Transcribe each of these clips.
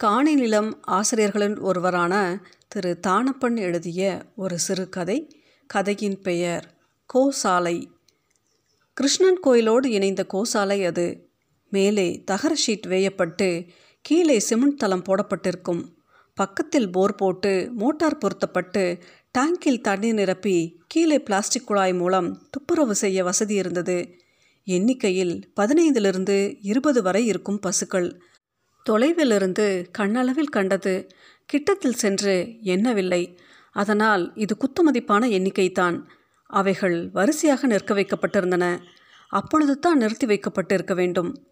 காணி நிலம் ஆசிரியர்களின் ஒருவரான திரு. தானப்பன் எழுதிய ஒரு சிறுகதை கதையின் பெயர் கோசாலை. கிருஷ்ணன் கோயிலோடு இணைந்த கோசாலை அது. மேலே தகர ஷீட் வேயப்பட்டு கீழே சிமெண்ட் தளம் போடப்பட்டிருக்கும். பக்கத்தில் போர் போட்டு மோட்டார் பொருத்தப்பட்டு டேங்கில் தண்ணீர் நிரப்பி கீழே பிளாஸ்டிக் குழாய் மூலம் துப்புரவு செய்ய வசதி இருந்தது. எண்ணிக்கையில் பதினைந்திலிருந்து இருபது வரை இருக்கும் பசுக்கள். தொலைவிலிருந்து கண்ணளவில் கண்டது கிட்டத்தில் சென்று எண்ணவில்லை. அதனால் இது குத்துமதிப்பான எண்ணிக்கைத்தான் அவைகள் வரிசையாக நிற்க வைக்கப்பட்டிருந்தன. அப்பொழுது தான் நிறுத்தி வைக்கப்பட்டிருக்க வேண்டும்.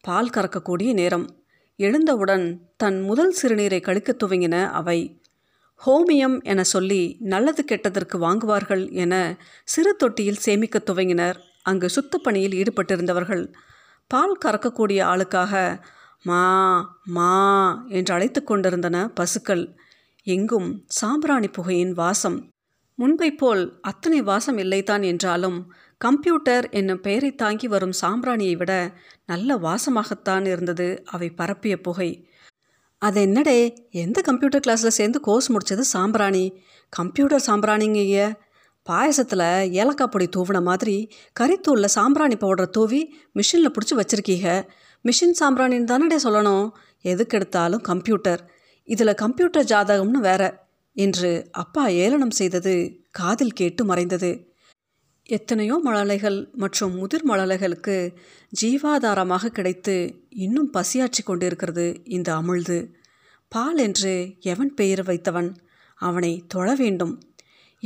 பால் கறக்கக்கூடிய நேரம். எழுந்தவுடன் தன் முதல் சிறுநீரை கழிக்கத் துவங்கின அவை. ஹோமியம் என சொல்லி நல்லது கெட்டதற்கு வாங்குவார்கள் என சிறு தொட்டியில் சேமிக்க துவங்கினர். அங்கு சுத்தப்பணியில் ஈடுபட்டிருந்தவர்கள். பால் கறக்கக்கூடிய ஆளுக்காக மா மா என்று அழைத்து கொண்டிருந்தன பசுக்கள். எங்கும் சாம்பிராணி புகையின் வாசம். முன்பை போல் அத்தனை வாசம் இல்லைதான் என்றாலும் கம்ப்யூட்டர் என்னும் பெயரை தாங்கி வரும் சாம்பிராணியை விட நல்ல வாசமாகத்தான் இருந்தது அவை பரப்பிய புகை. அது என்னடே எந்த கம்ப்யூட்டர் கிளாஸில் சேர்ந்து கோர்ஸ் முடித்தது சாம்பிராணி? கம்ப்யூட்டர் சாம்பிராணிங்கய்ய. பாயசத்தில் ஏலக்காய் பொடி தூவின மாதிரி கறித்தூளில் சாம்பிராணி பவுடரை தூவி மிஷினில் பிடிச்சி வச்சுருக்கீங்க. மிஷின் சாம்பிராணின்னு தானடே சொல்லணும்? எதுக்கு எடுத்தாலும் கம்ப்யூட்டர் இதில் கம்ப்யூட்டர் ஜாதகம்னு வேற. என்று அப்பா ஏளனம் செய்தது காதில் கேட்டு மறைந்தது. எத்தனையோ மழலைகள் மற்றும் முதிர் மழலைகளுக்கு ஜீவாதாரமாக கிடைத்து இன்னும் பசியாற்றி கொண்டிருக்கிறது இந்த அமிழ்து. பால் என்று எவன் பெயர் வைத்தவன்? அவனை தொழ வேண்டும்.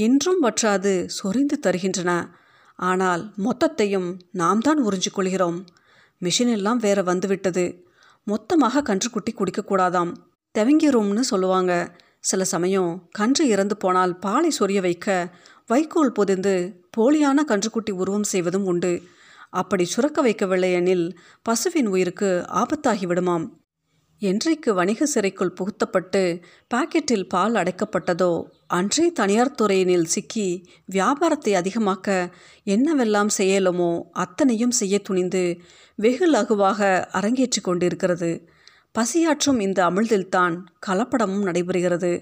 என்றும் வற்றாது சொரிந்து தருகின்றன. ஆனால் மொத்தத்தையும் நாம் தான் உறிஞ்சு கொள்கிறோம் மிஷின் எல்லாம் வேற வந்துவிட்டது. மொத்தமாக கன்றுக்குட்டி குடிக்கக்கூடாதாம் தெவங்கிரும்னு சொல்லுவாங்க. சில சமயம் கன்று இறந்து போனால் பாலை சொரிய வைக்க வைக்கோல் பொதிந்து போலியான கன்றுக்குட்டி உருவம் செய்வதும் உண்டு. அப்படி சுரக்க வைக்கவில்லை எனில் பசுவின் உயிருக்கு ஆபத்தாகி விடுமாம். என்றைக்கு வணிக சிறைக்குள் புகுத்தப்பட்டு பாக்கெட்டில் பால் அடைக்கப்பட்டதோ அன்றே தனியார் துறையினில் சிக்கி வியாபாரத்தை அதிகமாக்க என்னவெல்லாம் செய்யலுமோ அத்தனையும் செய்ய துணிந்து வெகு லகுவாக அரங்கேற்றி கொண்டிருக்கிறது. பசியாற்றும் இந்த அமிழ்தில்தான் கலப்படமும் நடைபெறுகிறது.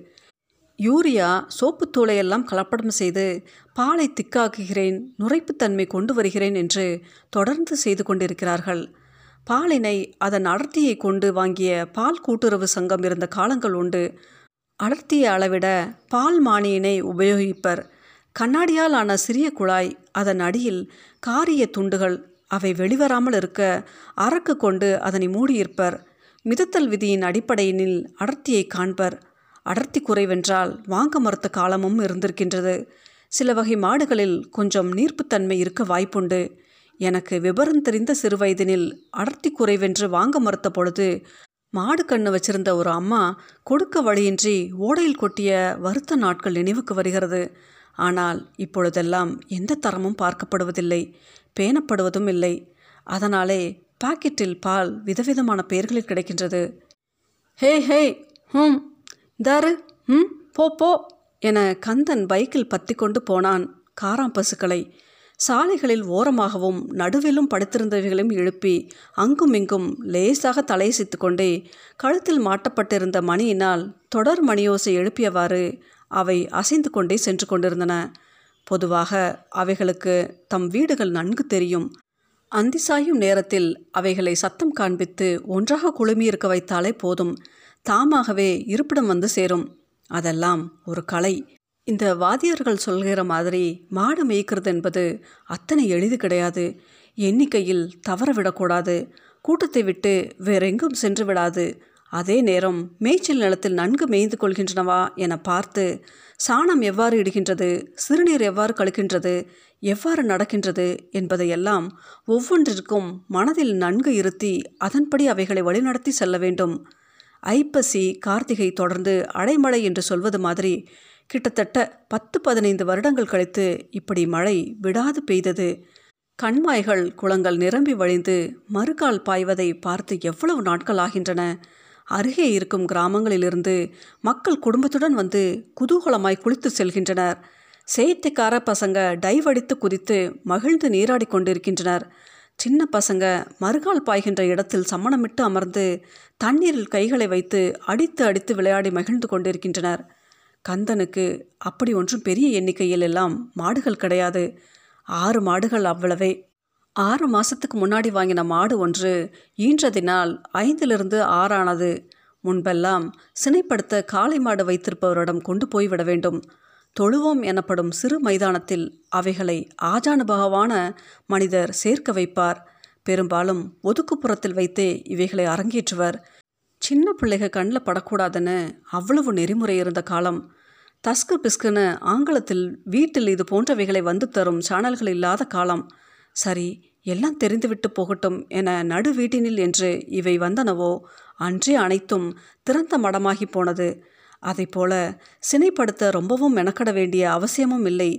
யூரியா சோப்புத்தூளையெல்லாம் கலப்படம் செய்து பாலை திக்காக்குகிறேன் நுரைப்புத்தன்மை கொண்டு வருகிறேன் என்று தொடர்ந்து செய்து கொண்டிருக்கிறார்கள். பாலினை அதன் அடர்த்தியை கொண்டு வாங்கிய பால் கூட்டுறவு சங்கம் இருந்த காலங்கள் உண்டு. அடர்த்தியை அளவிட பால் மானியினை உபயோகிப்பர். கண்ணாடியால் ஆன சிறிய குழாய் அதன் அடியில் காரிய துண்டுகள் அவை வெளிவராமல் இருக்க அரக்கு கொண்டு அதனை மூடியிருப்பர். மிதத்தல் விதியின் அடிப்படையினில் அடர்த்தியை காண்பர். அடர்த்தி குறைவென்றால் வாங்க மறுத்த காலமும் இருந்திருக்கின்றது. சில வகை மாடுகளில் கொஞ்சம் நீர்ப்புத்தன்மை இருக்க வாய்ப்புண்டு. எனக்கு விபரம் தெரிந்த சிறுவயதினில் அடர்த்தி குறைவென்று வாங்க மறுத்த பொழுது மாடு கண்ணு வச்சிருந்த ஒரு அம்மா கொடுக்க வழியின்றி ஓடையில் கொட்டிய வருத்த நாட்கள் நினைவுக்கு வருகிறது. ஆனால் இப்பொழுதெல்லாம் எந்த தரமும் பார்க்கப்படுவதில்லை பேணப்படுவதும் இல்லை. அதனாலே பாக்கெட்டில் பால் விதவிதமான பெயர்களில் கிடைக்கின்றது. ஹே ஹே ஹூம் தாரு ம் போ போ என கந்தன் பைக்கில் பத்தி கொண்டு போனான் காராம் பசுக்களை. சாலைகளில் ஓரமாகவும் நடுவிலும் படுத்திருந்தவைகளையும் எழுப்பி அங்கும் இங்கும் லேசாக தலையசித்து கொண்டே கழுத்தில் மாட்டப்பட்டிருந்த மணியினால் தொடர் மணியோசை எழுப்பியவாறு அவை அசைந்து கொண்டே சென்று கொண்டிருந்தன. பொதுவாக அவைகளுக்கு தம் வீடுகள் நன்கு தெரியும். அந்தி சாயும் நேரத்தில் அவைகளை சத்தம் காண்பித்து ஒன்றாக குழுமியிருக்க வைத்தாலே போதும். தாமாகவே இருப்பிடம் வந்து சேரும். அதெல்லாம் ஒரு கலை. இந்த வாத்தியார்கள் சொல்கிற மாதிரி மாடு மேய்க்கிறது என்பது அத்தனை எளிது கிடையாது. எண்ணிக்கையில் தவற விடக்கூடாது. கூட்டத்தை விட்டு வேறெங்கும் சென்று விடாது. அதே நேரம் மேய்ச்சல் நிலத்தில் நன்கு மேய்ந்து கொள்கின்றனவா என பார்த்து சாணம் எவ்வாறு இடுகின்றது சிறுநீர் எவ்வாறு கழிக்கின்றது எவ்வாறு நடக்கின்றது என்பதையெல்லாம் ஒவ்வொன்றிற்கும் மனதில் நன்கு இருத்தி அதன்படி அவைகளை வழிநடத்தி செல்ல வேண்டும். ஐப்பசி கார்த்திகை தொடர்ந்து அடைமழை என்று சொல்வது மாதிரி கிட்டத்தட்ட பத்து பதினைந்து வருடங்கள் கழித்து இப்படி மழை விடாது பெய்தது. கண்மாய்கள் குளங்கள் நிரம்பி வழிந்து மறுகால் பாய்வதை பார்த்து எவ்வளவு நாட்கள் ஆகின்றன. அருகே இருக்கும் கிராமங்களிலிருந்து மக்கள் குடும்பத்துடன் வந்து குதூகலமாய் குளித்து செல்கின்றனர். சேத்திக்கார பசங்க டைவ் அடித்து குதித்து மகிழ்ந்து நீராடி கொண்டிருக்கின்றனர். சின்ன பசங்க மறுகால் பாய்கின்ற இடத்தில் சம்மணமிட்டு அமர்ந்து தண்ணீரில் கைகளை வைத்து அடித்து அடித்து விளையாடி மகிழ்ந்து கொண்டிருக்கின்றனர். கந்தனுக்கு அப்படி ஒன்றும் பெரிய எண்ணிக்கையில் எல்லாம் மாடுகள் கிடையாது. ஆறு மாடுகள் அவ்வளவே. ஆறு மாதத்துக்கு முன்னாடி வாங்கின மாடு ஒன்று ஈன்றதினால் ஐந்திலிருந்து ஆறானது. முன்பெல்லாம் சினைப்படுத்த காளை மாடு வைத்திருப்பவரிடம் கொண்டு போய்விட வேண்டும். தொழுவோம் எனப்படும் சிறு மைதானத்தில் அவைகளை ஆஜானுபகவான மனிதர் சேர்க்க வைப்பார். பெரும்பாலும் ஒதுக்குப்புறத்தில் வைத்தே இவைகளை அரங்கேற்றுவர். சின்ன பிள்ளைக கண்ணில் படக்கூடாதுன்னு அவ்வளவு நெறிமுறை இருந்த காலம். தஸ்கு பிஸ்குன்னு ஆங்கிலத்தில் வீட்டில் இது போன்றவைகளை வந்து தரும் சேனல்கள் இல்லாத காலம். சரி எல்லாம் தெரிந்துவிட்டு போகட்டும் என நடு வீட்டினில் என்று இவை வந்தனவோ அன்றே அனைத்தும் திறந்த மடமாகி போனது. போல சினைப்படுத்த ரொம்பவும் மெனக்கட வேண்டிய அவசியமும் இல்லை.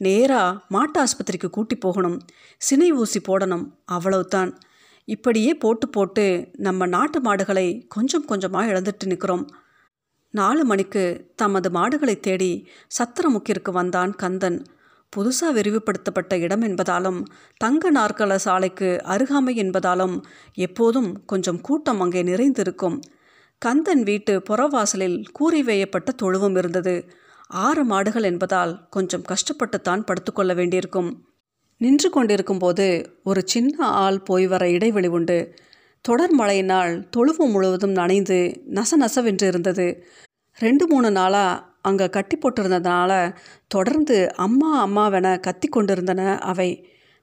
நேராக மாட்டு ஆஸ்பத்திரிக்கு கூட்டி போகணும். சினை ஊசி போடணும். அவ்வளவுதான். இப்படியே போட்டு போட்டு நம்ம நாட்டு மாடுகளை கொஞ்சம் கொஞ்சமாக இழந்துட்டு நிற்கிறோம். நாலு மணிக்கு தமது மாடுகளை தேடி சத்திரமுக்கிற்கு வந்தான் கந்தன். புதுசாக விரிவுபடுத்தப்பட்ட இடம் என்பதாலும் தங்க நாற்கல சாலைக்கு அருகாமை என்பதாலும் எப்போதும் கொஞ்சம் கூட்டம் அங்கே நிறைந்திருக்கும். கந்தன் வீட்டு புறவாசலில் கூறி வேயப்பட்ட தொழுவும் இருந்தது. ஆறு மாடுகள் என்பதால் கொஞ்சம் கஷ்டப்பட்டுத்தான் படுத்துக்கொள்ள வேண்டியிருக்கும். நின்று கொண்டிருக்கும் போது ஒரு சின்ன ஆள் போய் வர இடைவெளி உண்டு. தொடர் மழையினால் தொழுவு முழுவதும் நனைந்து நச நசவென்று இருந்தது. ரெண்டு மூணு நாளாக அங்கே கட்டி போட்டிருந்ததுனால தொடர்ந்து அம்மா அம்மாவென கத்தி கொண்டிருந்தன அவை.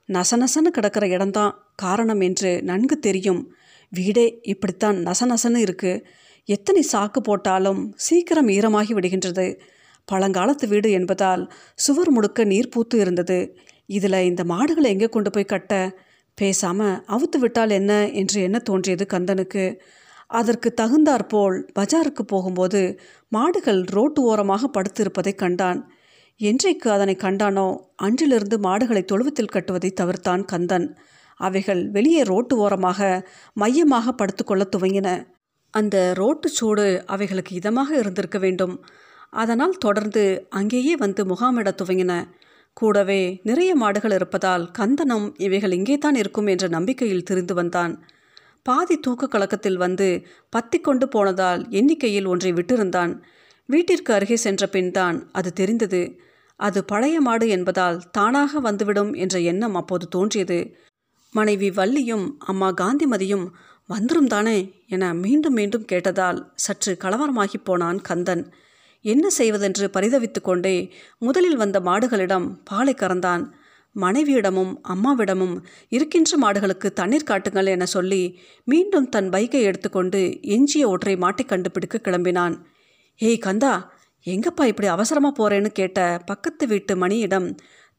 நசநசன்னு கிடக்கிற இடம்தான் காரணம் என்று நன்கு தெரியும். வீடே இப்படித்தான் நசநசன்னு இருக்குது எத்தனை சாக்கு போட்டாலும் சீக்கிரம் ஈரமாகி விடுகின்றது. பழங்காலத்து வீடு என்பதால் சுவர் முடுக்க நீர் பூத்து இருந்தது. இதில் இந்த மாடுகளை எங்கே கொண்டு போய் கட்ட? பேசாமல் அவுத்து விட்டால் என்ன? என்று என்ன தோன்றியது கந்தனுக்கு? அதற்கு தகுந்தாற்போல் பஜாருக்கு போகும்போது மாடுகள் ரோட்டு ஓரமாக படுத்திருப்பதை கண்டான். என்றைக்கு அதனை கண்டானோ அன்றிலிருந்து மாடுகளை தொழுவத்தில் கட்டுவதை தவிர்த்தான் கந்தன். அவைகள் வெளியே ரோட்டு ஓரமாக மையமாக படுத்துக்கொள்ள துவங்கின. அந்த ரோட்டு சூடு அவைகளுக்கு இதமாக இருந்திருக்க வேண்டும். அதனால் தொடர்ந்து அங்கேயே வந்து முகாமிட துவங்கின. கூடவே நிறைய மாடுகள் இருப்பதால் கந்தனும் இவைகள் இங்கே தான் இருக்கும் என்ற நம்பிக்கையில் திரிந்து வந்தான். பாதி தூக்க கலக்கத்தில் வந்து பத்தி கொண்டு போனதால் எண்ணிக்கையில் ஒன்றை விட்டிருந்தான். வீட்டிற்கு அருகே சென்ற பின்தான் அது தெரிந்தது. அது பழைய மாடு என்பதால் தானாக வந்துவிடும் என்ற எண்ணம் அப்போது தோன்றியது. மனைவி வள்ளியும் அம்மா காந்திமதியும் வந்துரும் தானே என மீண்டும் மீண்டும் கேட்டதால் சற்று கலவரமாகி போனான் கந்தன். என்ன செய்வதென்று பரிதவித்து கொண்டே முதலில் வந்த மாடுகளிடம் பாலை கறந்தான். மனைவியிடமும் அம்மாவிடமும் இருக்கின்ற மாடுகளுக்கு தண்ணீர் காட்டுங்கள் என சொல்லி மீண்டும் தன் பைக்கை எடுத்துக்கொண்டு எஞ்சிய ஒற்றை மாட்டை கண்டுபிடிக்க கிளம்பினான். ஏய் கந்தா எங்கப்பா இப்படி அவசரமாக போறேன்னு கேட்ட பக்கத்து வீட்டு மணியிடம்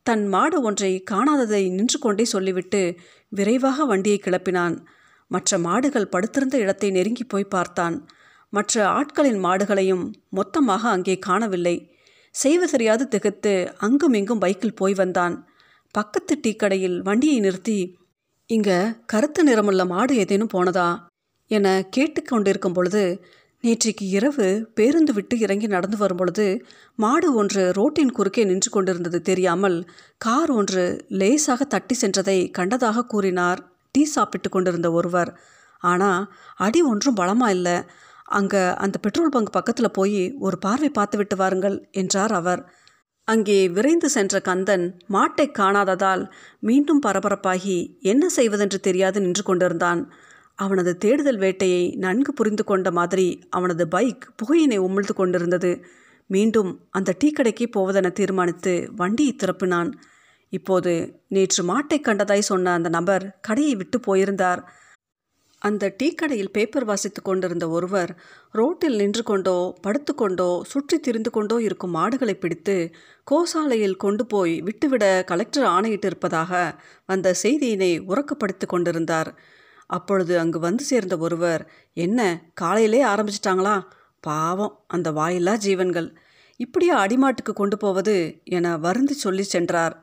தன் மாடு ஒன்றை காணாததை நின்று கொண்டே சொல்லிவிட்டு விரைவாக வண்டியை கிளப்பினான். மற்ற மாடுகள் படுத்திருந்த இடத்தை நெருங்கி போய் பார்த்தான். மற்ற ஆட்களின் மாடுகளையும் மொத்தமாக அங்கே காணவில்லை. செய்வ தெரியாது திகத்து அங்குமிங்கும் பைக்கில் போய் வந்தான். பக்கத்து டீ கடையில் வண்டியை நிறுத்தி இங்க கருத்து நிறமுள்ள மாடு ஏதேனும் போனதா? என கேட்டுக்கொண்டிருக்கும் பொழுது நேற்றைக்கு இரவு பேருந்து விட்டு இறங்கி நடந்து வரும் பொழுது மாடு ஒன்று ரோட்டின் குறுக்கே நின்று கொண்டிருந்தது தெரியாமல் கார் ஒன்று லேசாக தட்டி சென்றதை கண்டதாக கூறினார் டீ சாப்பிட்டு கொண்டிருந்த ஒருவர். ஆனால் அடி ஒன்றும் பலமாக இல்லை. அங்கே அந்த பெட்ரோல் பங்க் பக்கத்தில் போய் ஒரு பார்வை பார்த்துவிட்டு வாருங்கள் என்றார் அவர். அங்கே விரைந்து சென்ற கந்தன் மாட்டை காணாததால் மீண்டும் பரபரப்பாகி என்ன செய்வதென்று தெரியாது நின்று கொண்டிருந்தான். அவனது தேடுதல் வேட்டையை நன்கு புரிந்து கொண்ட மாதிரி அவனது பைக் புகையினை உமிழ்ந்து கொண்டிருந்தது. மீண்டும் அந்த டீ கடைக்கு போவதென தீர்மானித்து வண்டியை திறப்பினான் இப்போது நேற்று மாட்டை கண்டதாய் சொன்ன அந்த நபர் கடையை விட்டு போயிருந்தார். அந்த டீ கடையில் பேப்பர் வாசித்து கொண்டிருந்த ஒருவர் ரோட்டில் நின்று கொண்டோ படுத்துக்கொண்டோ சுற்றி திரிந்து கொண்டோ இருக்கும் மாடுகளை பிடித்து கோசாலையில் கொண்டு போய் விட்டுவிட கலெக்டர் ஆணையிட்டு இருப்பதாக வந்த செய்தியினை உறக்கப்படுத்தி கொண்டிருந்தார். அப்பொழுது அங்கு வந்து சேர்ந்த ஒருவர் என்ன காலையிலே ஆரம்பிச்சிட்டாங்களா? பாவம் அந்த வாயில்லா ஜீவன்கள். இப்படியா அடிமாட்டுக்கு கொண்டு போவது? என வருந்தி சொல்லி சென்றார்.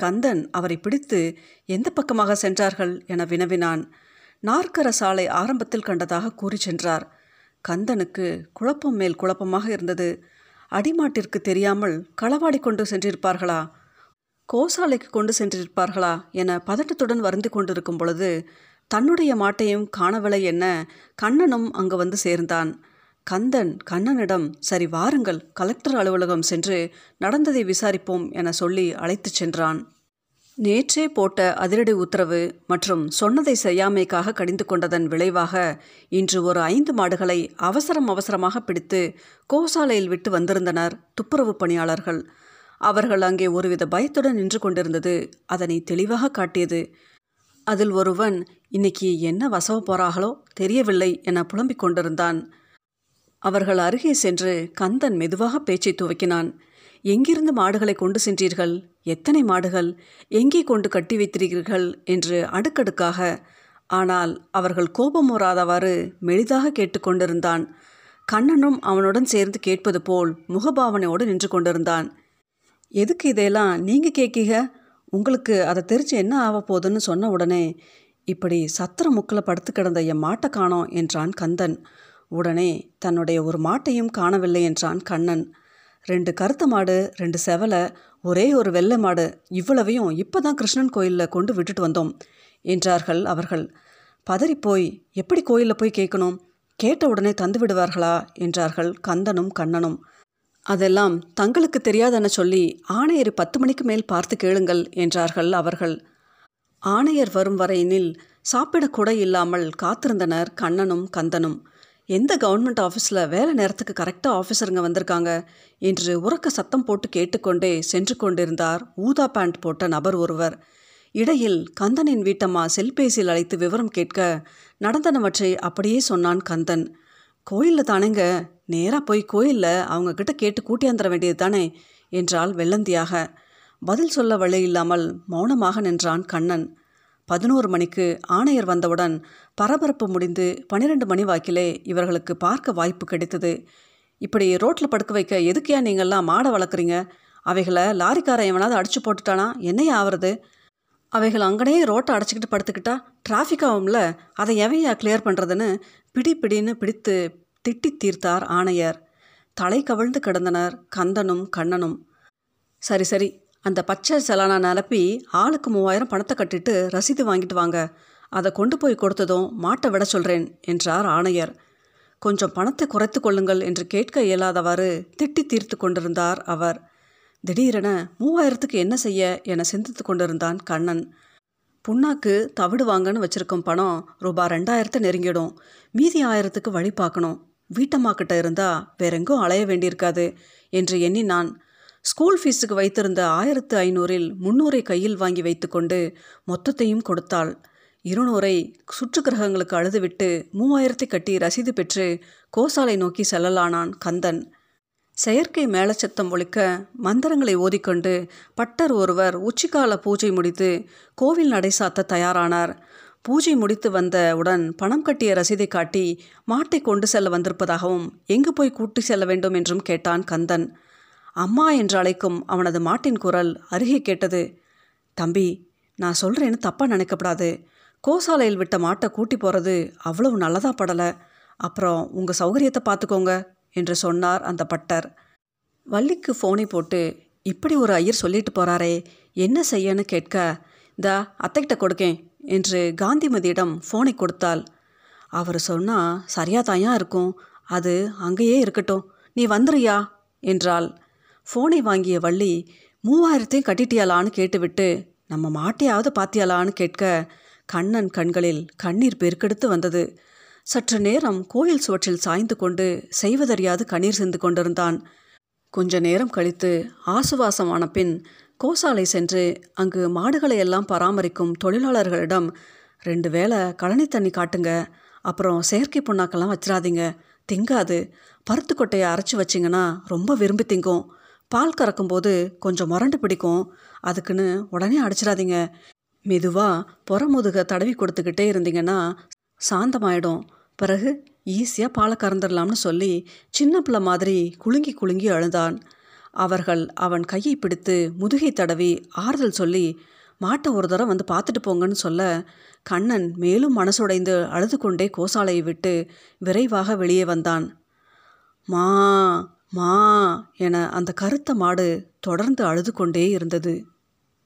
கந்தன் அவரை பிடித்து எந்த பக்கமாக சென்றார்கள்? என வினவினான். நாற்கர சாலை ஆரம்பத்தில் கண்டதாக கூறி சென்றார். கந்தனுக்கு குழப்பம் மேல் குழப்பமாக இருந்தது. அடிமாட்டிற்கு தெரியாமல் களவாடி கொண்டு சென்றிருப்பார்களா? கோசாலைக்கு கொண்டு சென்றிருப்பார்களா என பதட்டத்துடன் வருந்து கொண்டிருக்கும் பொழுது தன்னுடைய மாட்டையும் காணவில்லை என்ன கண்ணனும் அங்கு வந்து சேர்ந்தான். கந்தன் கண்ணனிடம் சரி வாருங்கள் கலெக்டர் அலுவலகம் சென்று நடந்ததை விசாரிப்போம் என சொல்லி அழைத்துச் சென்றான். நேற்றே போட்ட அதிரடி உத்தரவு மற்றும் சொன்னதை செய்யாமைக்காக கடிந்து கொண்டதன் விளைவாக இன்று ஒரு ஐந்து மாடுகளை அவசரம் அவசரமாக பிடித்து கோசாலையில் விட்டு வந்திருந்தனர் துப்புரவு பணியாளர்கள். அவர்கள் அங்கே ஒருவித பயத்துடன் நின்று கொண்டிருந்தது அதனை தெளிவாக காட்டியது. அதில் ஒருவன் இன்னைக்கு என்ன வசவ போறார்களோ தெரியவில்லை என புலம்பிக் கொண்டிருந்தான். அவர்கள் அருகே சென்று கந்தன் மெதுவாக பேச்சை துவக்கினான். எங்கிருந்து மாடுகளை கொண்டு சென்றீர்கள்? எத்தனை மாடுகள் எங்கே கொண்டு கட்டி வைத்திருக்கிறீர்கள் என்று அடுக்கடுக்காக ஆனால் அவர்கள் கோபம் வராதவாறு மெளிதாக கேட்டுக்கொண்டிருந்தான். கண்ணனும் அவனுடன் சேர்ந்து கேட்பது போல் முகபாவனையோடு நின்று கொண்டிருந்தான். எதுக்கு இதையெல்லாம் நீங்கள் கேட்கீங்க? உங்களுக்கு அதை தெரிஞ்சு என்ன ஆக போகுதுன்னு சொன்ன உடனே இப்படி சத்திர முக்கில் படுத்து கிடந்த என் மாட்டை காணோம் என்றான் கந்தன். உடனே தன்னுடைய ஒரு மாட்டையும் காணவில்லை என்றான் கண்ணன். ரெண்டு கருத்த மாடு ரெண்டு செவலை ஒரே ஒரு வெள்ளை மாடு இவ்வளவையும் இப்போ தான் கிருஷ்ணன் கோயிலில் கொண்டு விட்டுட்டு வந்தோம் என்றார்கள் அவர்கள். பதறிப்போய் எப்படி கோயிலில் போய் கேட்கணும்? கேட்ட உடனே தந்து விடுவார்களா? என்றார்கள் கந்தனும் கண்ணனும். அதெல்லாம் தங்களுக்கு தெரியாதென சொல்லி ஆணையர் பத்து மணிக்கு மேல் பார்த்து கேளுங்கள் என்றார்கள் அவர்கள். ஆணையர் வரும் வரையினில் சாப்பிடக்கூட இல்லாமல் காத்திருந்தனர் கண்ணனும் கந்தனும். எந்த கவர்மெண்ட் ஆஃபீஸில் வேலை நேரத்துக்கு கரெக்டாக ஆஃபீஸருங்க வந்திருக்காங்க? என்று உறக்க சத்தம் போட்டு கேட்டுக்கொண்டே சென்று கொண்டிருந்தார் ஊதா பேண்ட் போட்ட நபர் ஒருவர். இடையில் கந்தனின் வீட்டம்மா செல்பேசியில் அழைத்து விவரம் கேட்க நடந்தனவற்றை அப்படியே சொன்னான் கந்தன். கோயிலில் தானேங்க? நேராக போய் கோயிலில் அவங்கக்கிட்ட கேட்டு கூட்டியாந்துட வேண்டியது தானே? என்றால் வெள்ளந்தியாக. பதில் சொல்ல வழி இல்லாமல் மௌனமாக நின்றான் கண்ணன். பதினோரு மணிக்கு ஆணையர் வந்தவுடன் பரபரப்பு முடிந்து பன்னிரெண்டு மணி வாக்கிலே இவர்களுக்கு பார்க்க வாய்ப்பு கிடைத்தது. இப்படி ரோட்டில் படுக்க வைக்க எதுக்கையா நீங்கள்லாம் மாடை வளர்க்குறீங்க? அவைகளை லாரிக்காரன் எவனாவது அடிச்சு போட்டுட்டானா? என்னையா ஆவறது? அவைகள் அங்கனே ரோட்டை அடைச்சிக்கிட்டு படுத்துக்கிட்டா டிராஃபிக் ஆகும்ல? அதை எவையா கிளியர் பண்ணுறதுன்னு பிடி பிடின்னு பிடித்து திட்டி தீர்த்தார் ஆணையர். தலை கவிழ்ந்து கிடந்தனர் கந்தனும் கண்ணனும். சரி சரி அந்த பச்சை செலானா நிரப்பி ஆளுக்கு மூவாயிரம் பணத்தை கட்டிட்டு ரசீது வாங்கிட்டு வாங்க. அதை கொண்டு போய் கொடுத்ததும் மாட்டை விட சொல்கிறேன் என்றார் ஆணையர். கொஞ்சம் பணத்தை குறைத்து கொள்ளுங்கள் என்று கேட்க இயலாதவாறு திட்டி தீர்த்து கொண்டிருந்தார் அவர். திடீரென மூவாயிரத்துக்கு என்ன செய்ய என சிந்தித்து கொண்டிருந்தான் கண்ணன். புண்ணாக்கு தவிடு வாங்கன்னு வச்சிருக்கும் பணம் ரூபாய் ரெண்டாயிரத்தை நெருங்கிடும். மீதி ஆயிரத்துக்கு வழி பார்க்கணும். வீட்டம்மா கிட்ட இருந்தா வேறெங்கும் அலைய வேண்டியிருக்காது என்று எண்ணினான். ஸ்கூல் ஃபீஸுக்கு வைத்திருந்த ஆயிரத்து ஐநூறில் முன்னூறை கையில் வாங்கி வைத்துக்கொண்டு மொத்தத்தையும் கொடுத்தாள். இருநூறை சுற்றுக்கிரகங்களுக்கு அழுதுவிட்டு மூவாயிரத்தை கட்டி ரசீது பெற்று கோசாலை நோக்கி செல்லலானான் கந்தன். செயற்கை மேலச்சத்தம் ஒழிக்க மந்திரங்களை ஓதிக்கொண்டு பட்டர் ஒருவர் உச்சிக்கால பூஜை முடித்து கோவில் நடை சாத்த தயாரானார். பூஜை முடித்து வந்தவுடன் பணம் கட்டிய ரசீதை காட்டி மாட்டை கொண்டு செல்ல வந்திருப்பதாகவும் எங்கு போய் கூட்டி செல்ல வேண்டும்? என்றும் கேட்டான் கந்தன். அம்மா என்று அழைக்கும் அவனது மாட்டின் குரல் அருகே கேட்டது. தம்பி நான் சொல்கிறேன்னு தப்பாக நினைக்கப்படாது. கோசாலையில் விட்ட மாட்டை கூட்டி போகிறது அவ்வளவு நல்லதா படலை. அப்புறம் உங்கள் சௌகரியத்தை பார்த்துக்கோங்க என்று சொன்னார் அந்த பட்டர். வள்ளிக்கு ஃபோனை போட்டு இப்படி ஒரு ஐயர் சொல்லிட்டு போகிறாரே என்ன செய்யன்னு கேட்க இந்த அத்தைக்கிட்ட கொடுக்கேன் என்று காந்திமதியிடம் ஃபோனை கொடுத்தாள். அவர் சொன்னால் சரியாதாயா இருக்கும். அது அங்கேயே இருக்கட்டும். நீ வந்துறியா என்றாள். ஃபோனை வாங்கிய வள்ளி மூவாயிரத்தையும் கட்டிட்டியாலான்னு கேட்டுவிட்டு நம்ம மாட்டையாவது பாத்தியாலான்னு கேட்க கண்ணன் கண்களில் கண்ணீர் பெருக்கெடுத்து வந்தது. சற்று நேரம் கோயில் சுவற்றில் சாய்ந்து கொண்டு செய்வதறியாது கண்ணீர் சிந்து கொண்டிருந்தான். கொஞ்ச நேரம் கழித்து ஆசுவாசமான பின் கோசாலை சென்று அங்கு மாடுகளை எல்லாம் பராமரிக்கும் தொழிலாளர்களிடம் ரெண்டு வேளை கழனி தண்ணி காட்டுங்க அப்புறம் செயற்கை புண்ணாக்கெல்லாம் வச்சிடாதீங்க திங்காது பருத்துக்கொட்டையை அரைச்சி வச்சிங்கன்னா ரொம்ப விரும்பி திங்கும். பால் கறக்கும்போது கொஞ்சம் முரண்டு பிடிக்கும். அதுக்குன்னு உடனே அடிச்சிடாதீங்க. மெதுவாக புறமுதுக தடவி கொடுத்துக்கிட்டே இருந்தீங்கன்னா சாந்தமாயிடும். பிறகு ஈஸியாக பாலை கறந்துடலாம்னு சொல்லி சின்ன பிள்ளை மாதிரி குலுங்கி குலுங்கி அழுந்தான் அவர்கள் அவன் கையை பிடித்து முதுகை தடவி ஆறுதல் சொல்லி மாட்டை ஒரு தடவை வந்து பார்த்துட்டு போங்கன்னு சொல்ல கண்ணன் மேலும் மனசுடைந்து அழுது கொண்டே கோசாலையை விட்டு விரைவாக வெளியே வந்தான். மா மா என அந்த கருத்த மாடு தொடர்ந்து அழுது கொண்டே இருந்தது.